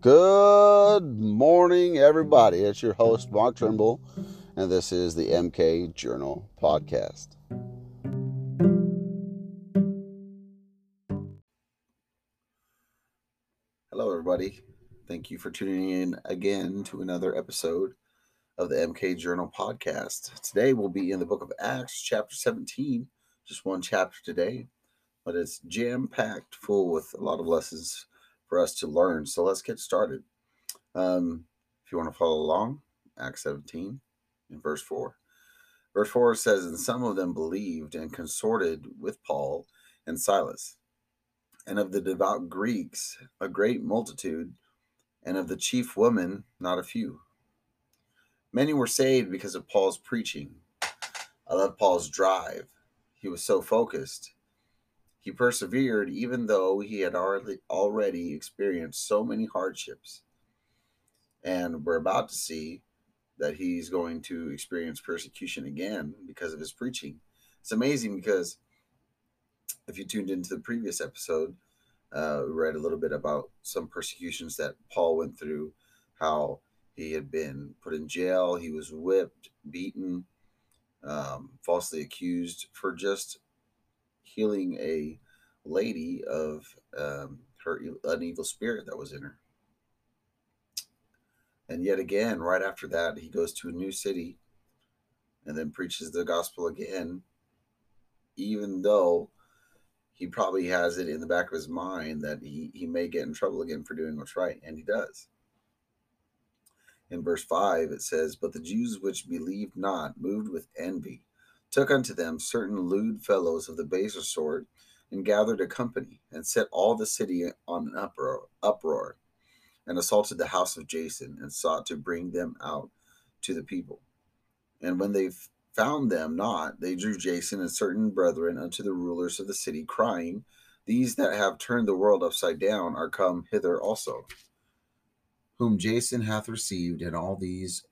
Good morning, everybody. It's your host, Mark Trimble, and this is the MK Journal Podcast. Hello, everybody. Thank you for tuning in again to another episode of the MK Journal Podcast. Today we'll be in the book of Acts, chapter 17, just one chapter today, but it's jam packed full with a lot of lessons for us to learn. So let's get started. Um, if you want to follow along, Acts 17 in verse 4. Verse 4 says, And some of them believed and consorted with Paul and Silas, and of the devout Greeks a great multitude, and of the chief women not a few. Many were saved because of Paul's preaching. I love Paul's drive. He was so focused. He persevered even though he had already, experienced so many hardships. And we're about to see that he's going to experience persecution again because of his preaching. It's amazing because if you tuned into the previous episode, uh, we read a little bit about some persecutions that Paul went through, how he had been put in jail, he was whipped, beaten, um, falsely accused for just healing a lady of um, her an evil spirit that was in her. And yet again, right after that, he goes to a new city and then preaches the gospel again, even though he probably has it in the back of his mind that he, he may get in trouble again for doing what's right, and he does. In verse 5, it says, But the Jews which believed not, moved with envy, took unto them certain lewd fellows of the baser sort, and gathered a company, and set all the city on an uproar, uproar, and assaulted the house of Jason, and sought to bring them out to the people. And when they found them not, they drew Jason and certain brethren unto the rulers of the city, crying, These that have turned the world upside down are come hither also, whom Jason hath received, and all these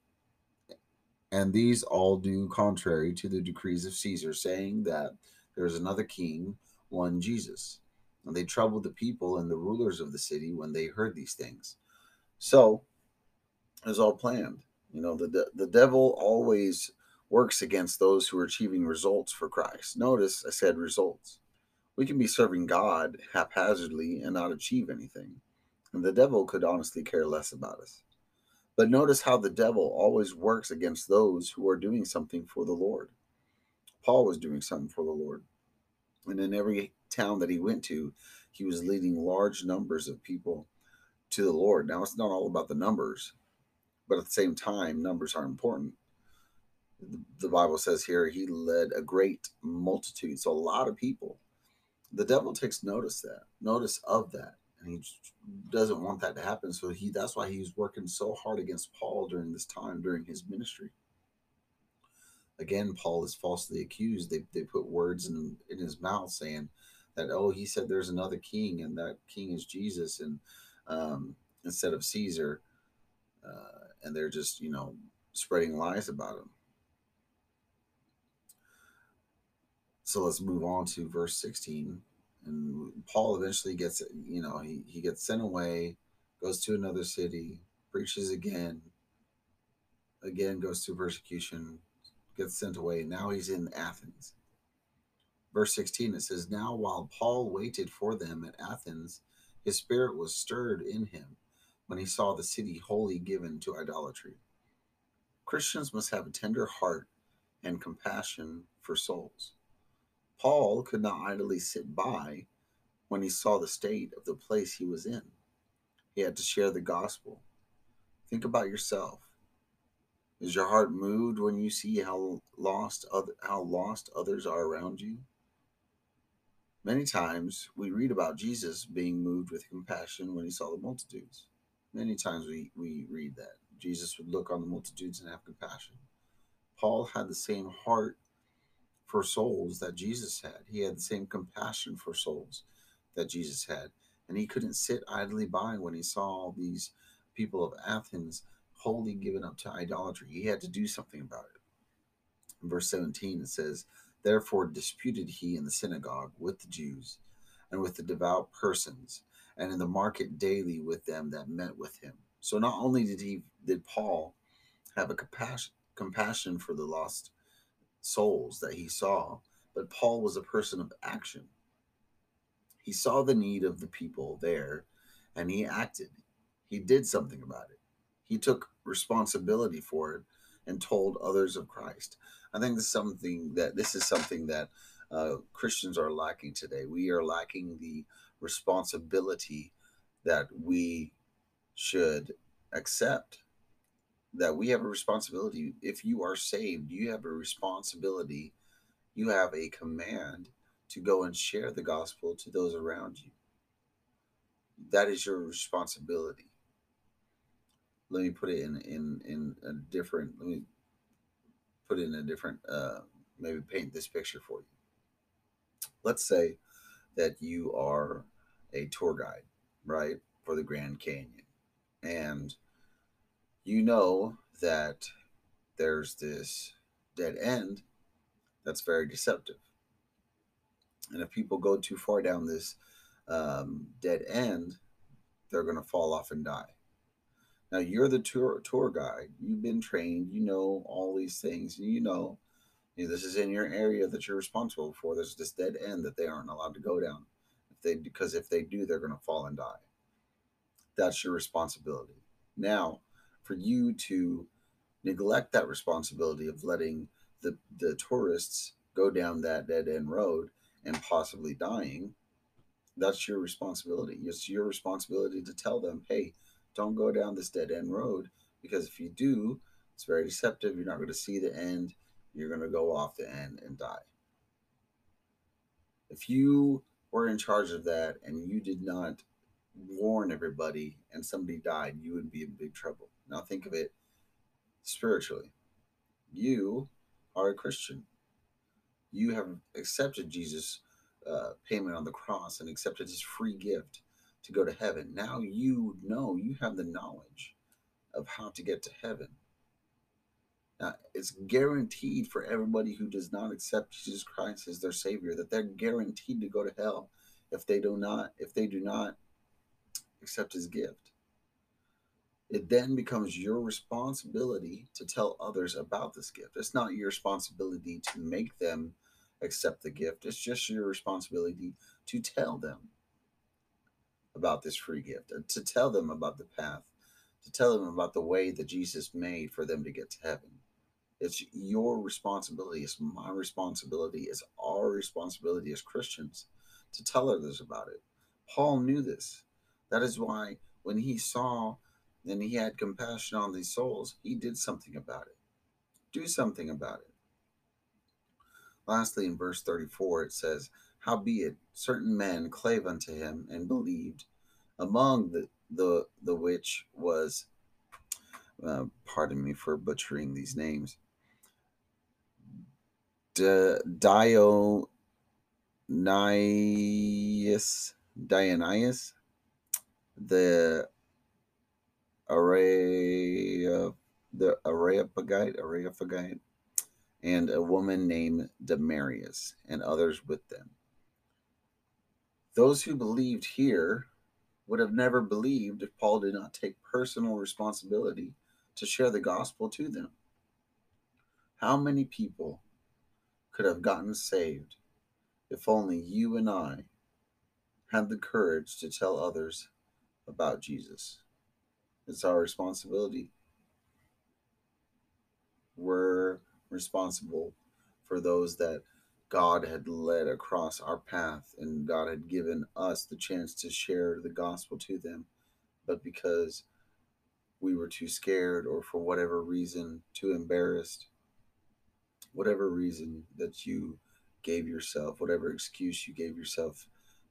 and these all do contrary to the decrees of Caesar, saying that there is another king, one Jesus. And they troubled the people and the rulers of the city when they heard these things. So it was all planned. You know, the, the devil always works against those who are achieving results for Christ. Notice I said results. We can be serving God haphazardly and not achieve anything. And the devil could honestly care less about us. But notice how the devil always works against those who are doing something for the Lord. Paul was doing something for the Lord. And in every town that he went to, he was leading large numbers of people to the Lord. Now, it's not all about the numbers, but at the same time, numbers are important. The Bible says here he led a great multitude, so a lot of people. The devil takes notice that, notice of that and he doesn't want that to happen. So he that's why he's working so hard against Paul during this time during his ministry. Again, Paul is falsely accused. They they put words in in his mouth saying that oh he said there's another king and that king is Jesus and um, instead of Caesar, uh, and they're just you know spreading lies about him. So let's move on to verse 16 and Paul eventually gets you know he, he gets sent away, goes to another city, preaches again, again goes through persecution, gets sent away. Now he's in Athens. Verse 16 it says, Now while Paul waited for them at Athens, his spirit was stirred in him when he saw the city wholly given to idolatry. Christians must have a tender heart and compassion for souls. Paul could not idly sit by when he saw the state of the place he was in. He had to share the gospel. Think about yourself. Is your heart moved when you see how lost how lost others are around you? Many times we read about Jesus being moved with compassion when he saw the multitudes. Many times we, we read that. Jesus would look on the multitudes and have compassion. Paul had the same heart for souls that Jesus had. He had the same compassion for souls that Jesus had. And he couldn't sit idly by when he saw these people of Athens wholly given up to idolatry. He had to do something about it. In verse 17, it says, Therefore disputed he in the synagogue with the Jews and with the devout persons, and in the market daily with them that met with him. So not only did he did Paul have a compassion compassion for the lost souls that he saw, but Paul was a person of action. He saw the need of the people there and he acted. He did something about it. He took responsibility for it and told others of Christ. I think this is something that this is something that uh, Christians are lacking today. We are lacking the responsibility that we should accept. That we have a responsibility. If you are saved, you have a responsibility. You have a command to go and share the gospel to those around you. That is your responsibility let me put it in in in a different let me put it in a different uh maybe paint this picture for you let's say that you are a tour guide right for the grand canyon and you know that there's this dead end that's very deceptive and if people go too far down this um, dead end they're going to fall off and die now you're the tour tour guide. You've been trained. You know all these things. You know, you know, this is in your area that you're responsible for. There's this dead end that they aren't allowed to go down. If they because if they do, they're going to fall and die. That's your responsibility. Now, for you to neglect that responsibility of letting the the tourists go down that dead end road and possibly dying, that's your responsibility. It's your responsibility to tell them, hey don't go down this dead end road because if you do, it's very deceptive. You're not going to see the end. You're going to go off the end and die. If you were in charge of that and you did not warn everybody and somebody died, you would be in big trouble. Now think of it spiritually. You are a Christian. You have accepted Jesus' uh, payment on the cross and accepted his free gift to go to heaven. Now you know, you have the knowledge of how to get to heaven. Now, it's guaranteed for everybody who does not accept Jesus Christ as their savior that they're guaranteed to go to hell if they do not if they do not accept his gift. It then becomes your responsibility to tell others about this gift. It's not your responsibility to make them accept the gift. It's just your responsibility to tell them about this free gift, to tell them about the path, to tell them about the way that Jesus made for them to get to heaven. It's your responsibility, it's my responsibility, it's our responsibility as Christians to tell others about it. Paul knew this. That is why when he saw and he had compassion on these souls, he did something about it. Do something about it. Lastly, in verse 34, it says, Howbeit, certain men clave unto him and believed, among the the, the which was, uh, pardon me for butchering these names, D- Dionysius, the array of the Areopagite, Areopagite, and a woman named Damaris, and others with them. Those who believed here would have never believed if Paul did not take personal responsibility to share the gospel to them. How many people could have gotten saved if only you and I had the courage to tell others about Jesus? It's our responsibility. We're responsible for those that God had led across our path and God had given us the chance to share the gospel to them. But because we were too scared or for whatever reason, too embarrassed, whatever reason that you gave yourself, whatever excuse you gave yourself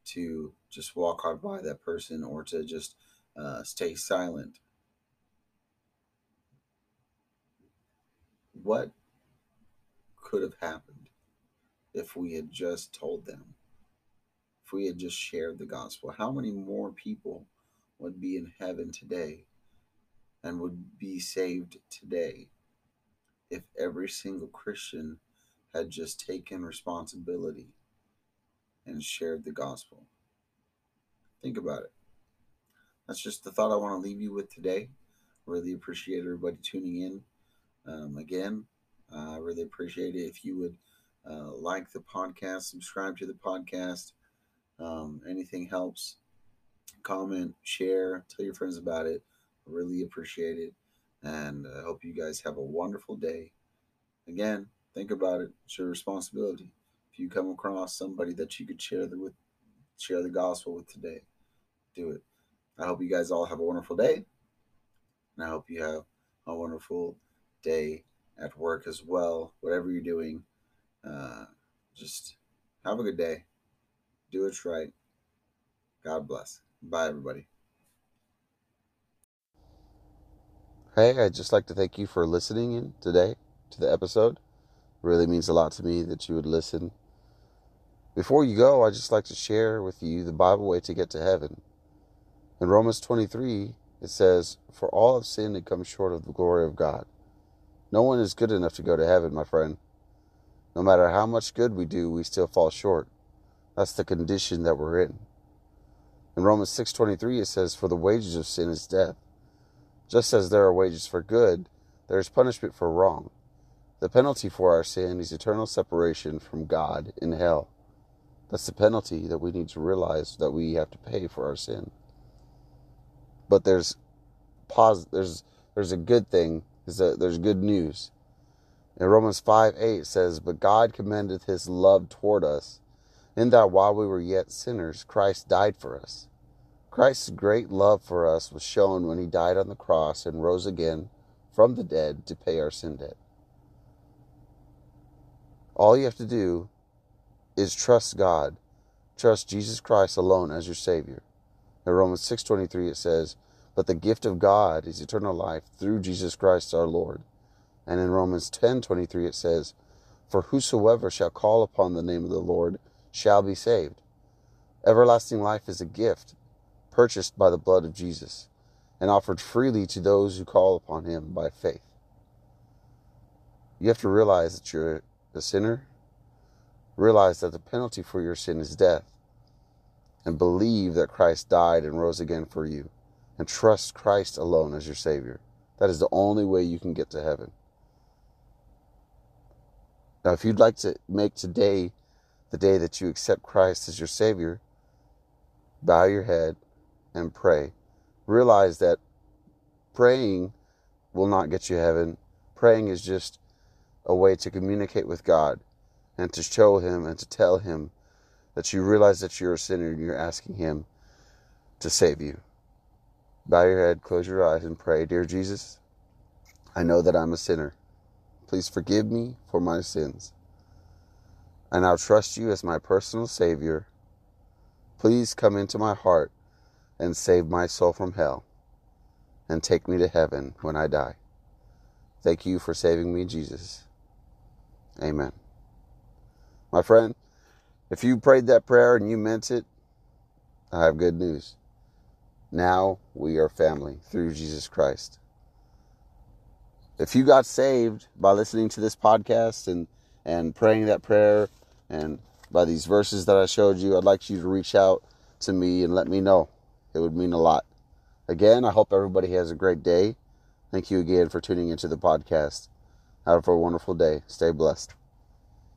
to just walk on by that person or to just uh, stay silent. What could have happened? if we had just told them, if we had just shared the gospel? How many more people would be in heaven today and would be saved today if every single Christian had just taken responsibility and shared the gospel? Think about it. that's just the thought I want to leave you with today. Really appreciate everybody tuning in. Um, again, I uh, really appreciate it if you would uh, like the podcast, subscribe to the podcast. Um, anything helps. Comment, share, tell your friends about it. Really appreciate it. And I hope you guys have a wonderful day. Again, think about it. It's your responsibility. If you come across somebody that you could share the with share the gospel with today, do it. I hope you guys all have a wonderful day. And I hope you have a wonderful day at work as well. Whatever you're doing, uh, just have a good day. Do it right. God bless. Bye, everybody. Hey, I'd just like to thank you for listening in today to the episode. Really means a lot to me that you would listen. Before you go, I'd just like to share with you the Bible way to get to heaven. In Romans 23, it says, For all have sinned and come short of the glory of God. No one is good enough to go to heaven, my friend. No matter how much good we do, we still fall short. That's the condition that we're in. In Romans 6:23 it says for the wages of sin is death. Just as there are wages for good, there is punishment for wrong. The penalty for our sin is eternal separation from God in hell. That's the penalty that we need to realize that we have to pay for our sin. But there's pos- there's there's a good thing, is that there's good news. In Romans 5 8 says, But God commendeth his love toward us, in that while we were yet sinners, Christ died for us. Christ's great love for us was shown when he died on the cross and rose again from the dead to pay our sin debt. All you have to do is trust God, trust Jesus Christ alone as your Savior. In Romans 6:23 it says, "But the gift of God is eternal life through Jesus Christ our Lord." And in Romans 10:23 it says, "For whosoever shall call upon the name of the Lord shall be saved." Everlasting life is a gift purchased by the blood of Jesus and offered freely to those who call upon him by faith. You have to realize that you're a sinner, realize that the penalty for your sin is death, and believe that Christ died and rose again for you, and trust Christ alone as your Savior. That is the only way you can get to heaven. Now, if you'd like to make today the day that you accept Christ as your Savior, bow your head and pray. Realize that praying will not get you heaven. Praying is just a way to communicate with God and to show Him and to tell Him that you realize that you're a sinner and you're asking Him to save you. Bow your head, close your eyes, and pray Dear Jesus, I know that I'm a sinner. Please forgive me for my sins. I now trust you as my personal Savior. Please come into my heart and save my soul from hell and take me to heaven when I die. Thank you for saving me, Jesus. Amen. My friend, if you prayed that prayer and you meant it, I have good news. Now we are family through Jesus Christ if you got saved by listening to this podcast and and praying that prayer and by these verses that I showed you, I'd like you to reach out to me and let me know. It would mean a lot. Again, I hope everybody has a great day. Thank you again for tuning into the podcast. Have a wonderful day. Stay blessed.